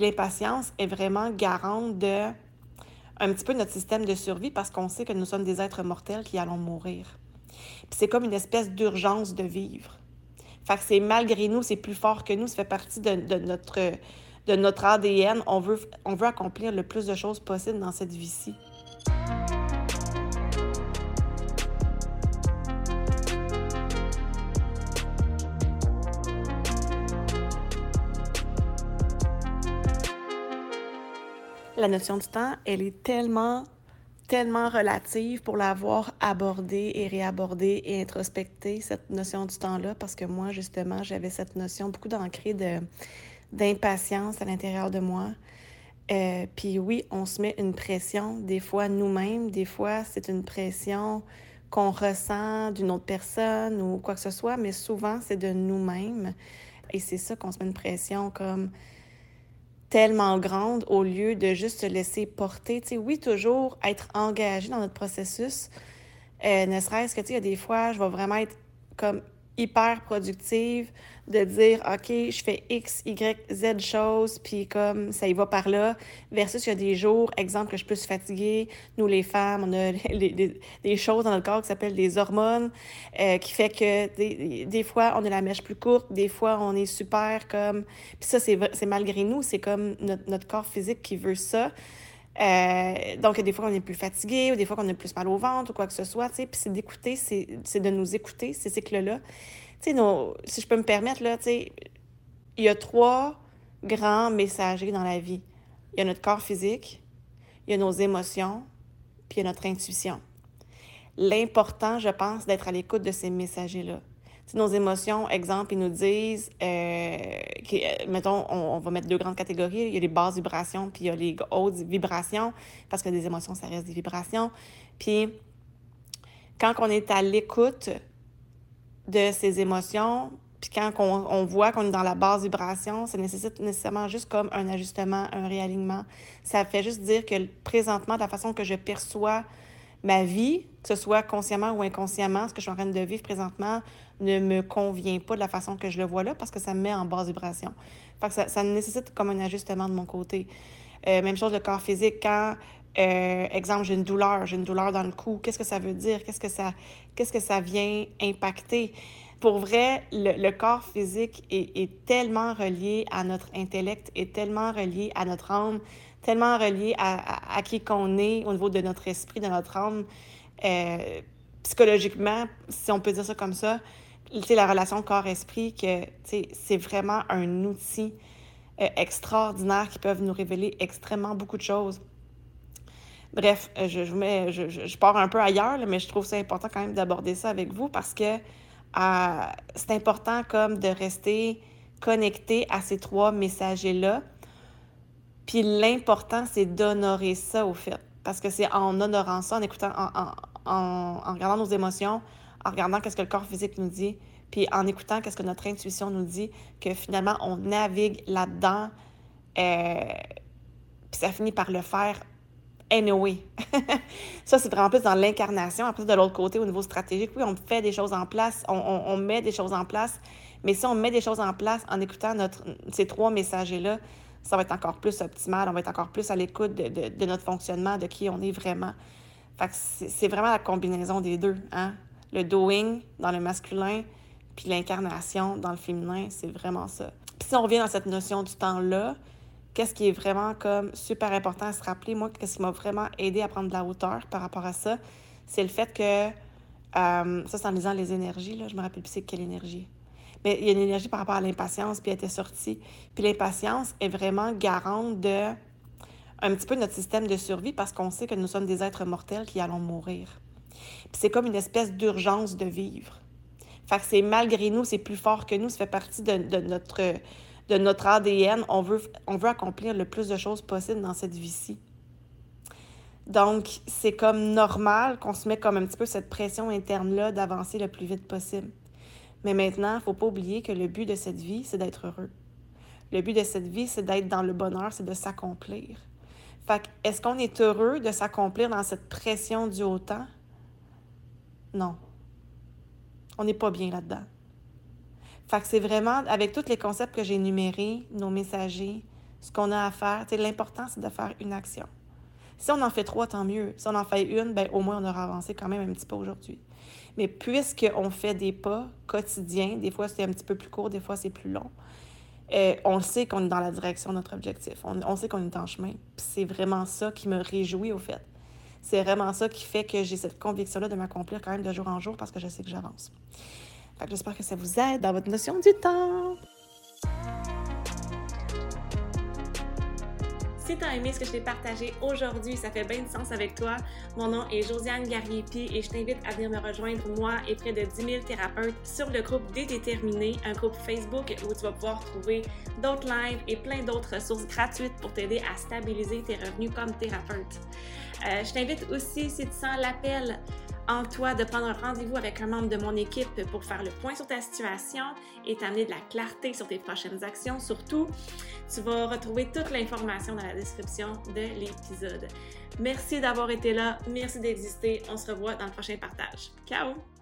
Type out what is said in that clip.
L'impatience est vraiment garante de un petit peu notre système de survie parce qu'on sait que nous sommes des êtres mortels qui allons mourir. Puis c'est comme une espèce d'urgence de vivre. Fait c'est malgré nous, c'est plus fort que nous, ça fait partie de, notre, de notre ADN. On veut, on veut accomplir le plus de choses possible dans cette vie-ci. La notion du temps, elle est tellement, tellement relative pour l'avoir abordée et réabordée et introspectée, cette notion du temps-là, parce que moi, justement, j'avais cette notion beaucoup d'ancrée de, d'impatience à l'intérieur de moi. Euh, puis oui, on se met une pression, des fois nous-mêmes, des fois c'est une pression qu'on ressent d'une autre personne ou quoi que ce soit, mais souvent c'est de nous-mêmes. Et c'est ça qu'on se met une pression comme tellement grande au lieu de juste se laisser porter. Tu sais, oui, toujours être engagé dans notre processus. Euh, ne serait-ce que, tu sais, il y a des fois, je vais vraiment être comme hyper productive, de dire, OK, je fais X, Y, Z choses, puis comme ça y va par là, versus il y a des jours, exemple, que je suis plus fatiguée. Nous, les femmes, on a des choses dans notre corps qui s'appellent des hormones, euh, qui fait que des, des, fois, on a la mèche plus courte, des fois, on est super comme... Puis ça, c'est malgré nous, c'est comme notre, notre, corps physique qui veut ça. Euh, donc, des fois, on est plus fatigué, ou des fois, on a plus mal au ventre, ou quoi que ce soit, tu sais. Puis c'est d'écouter, c'est de nous écouter, ces cycles-là tu sais, si je peux me permettre, là, tu sais, il y a trois grands messagers dans la vie. Il y a notre corps physique, il y a nos émotions, puis il y a notre intuition. L'important, je pense, d'être à l'écoute de ces messagers-là. Nos émotions, exemple, ils nous disent, euh, euh, mettons, on, va mettre deux grandes catégories. Il y a les basses vibrations, puis il y a les hautes vibrations, parce que des émotions, ça reste des vibrations. Puis, quand on est à l'écoute de ses émotions. Puis quand on, voit qu'on est dans la basse vibration, ça nécessite nécessairement juste comme un ajustement, un réalignement. Ça fait juste dire que présentement, de la façon que je perçois ma vie, que ce soit consciemment ou inconsciemment, ce que je suis en train de vivre présentement ne me convient pas de la façon que je le vois là parce que ça me met en basse vibration. Que ça, nécessite comme un ajustement de mon côté. Euh, même chose le corps physique. Quand, euh, exemple, j'ai une douleur, j'ai une douleur dans le cou, qu'est-ce que ça veut dire? Qu'est-ce que ça, qu'est-ce que ça vient impacter? Pour vrai, le, corps physique est, tellement relié à notre intellect, est tellement relié à notre âme, tellement relié à, à, qui qu'on est au niveau de notre esprit, de notre âme. Euh, psychologiquement, si on peut dire ça comme ça, la relation corps-esprit, que c'est vraiment un outil euh, extraordinaires qui peuvent nous révéler extrêmement beaucoup de choses. Bref, euh, je, je, mets, je, je, pars un peu ailleurs, mais je trouve ça important quand même d'aborder ça avec vous parce que c'est important comme de rester connecté à ces trois messagers-là. Puis l'important, c'est d'honorer ça au fait. Parce que c'est en honorant ça, en écoutant, en, en, en regardant nos émotions, en regardant qu'est-ce que le corps physique nous dit, puis en écoutant qu'est-ce que notre intuition nous dit, que finalement, on navigue là-dedans, euh, puis ça finit par le faire anyway. ça, c'est vraiment plus dans l'incarnation. Après, de l'autre côté, au niveau stratégique, oui, on fait des choses en place, on, met des choses en place, mais si on met des choses en place en écoutant notre, ces trois messagers-là, ça va être encore plus optimal, on va être encore plus à l'écoute de, de, notre fonctionnement, de qui on est vraiment. Fait que c'est vraiment la combinaison des deux. Hein? Le doing dans le masculin, puis l'incarnation dans le féminin, c'est vraiment ça. Puis si on revient dans cette notion du temps-là, qu'est-ce qui est vraiment comme super important à se rappeler, moi, qu'est-ce qui m'a vraiment aidé à prendre de la hauteur par rapport à ça, c'est le fait que, euh, ça c'est en lisant les énergies, là, je me rappelle plus c'est quelle énergie. Mais il y a une énergie par rapport à l'impatience, puis elle était sortie. Puis l'impatience est vraiment garante de un petit peu notre système de survie parce qu'on sait que nous sommes des êtres mortels qui allons mourir. Puis c'est comme une espèce d'urgence de vivre. Fait que c'est malgré nous, c'est plus fort que nous, ça fait partie de, notre, de notre ADN. On veut, on veut accomplir le plus de choses possible dans cette vie-ci. Donc, c'est comme normal qu'on se met comme un petit peu cette pression interne-là d'avancer le plus vite possible. Mais maintenant, il ne faut pas oublier que le but de cette vie, c'est d'être heureux. Le but de cette vie, c'est d'être dans le bonheur, c'est de s'accomplir. Fait est-ce qu'on est heureux de s'accomplir dans cette pression du haut temps? Non. On n'est pas bien là-dedans. Fait c'est vraiment, avec tous les concepts que j'ai énumérés, nos messagers, ce qu'on a à faire. L'important, c'est de faire une action. Si on en fait trois, tant mieux. Si on en fait une, ben, au moins, on aura avancé quand même un petit peu aujourd'hui. Mais puisqu'on fait des pas quotidiens, des fois c'est un petit peu plus court, des fois c'est plus long, euh, on sait qu'on est dans la direction de notre objectif. On, sait qu'on est en chemin. c'est vraiment ça qui me réjouit au fait. C'est vraiment ça qui fait que j'ai cette conviction-là de m'accomplir quand même de jour en jour parce que je sais que j'avance. J'espère que ça vous aide dans votre notion du temps. Si tu as aimé ce que je t'ai partagé aujourd'hui, ça fait bien de sens avec toi. Mon nom est Josiane Garriépi et je t'invite à venir me rejoindre, moi et près de 10 000 thérapeutes, sur le groupe Déterminés, un groupe Facebook où tu vas pouvoir trouver d'autres lives et plein d'autres ressources gratuites pour t'aider à stabiliser tes revenus comme thérapeute. Euh, je t'invite aussi, si tu sens l'appel, en toi de prendre un rendez-vous avec un membre de mon équipe pour faire le point sur ta situation et t'amener de la clarté sur tes prochaines actions. Surtout, tu vas retrouver toute l'information dans la description de l'épisode. Merci d'avoir été là, merci d'exister. On se revoit dans le prochain partage. Ciao!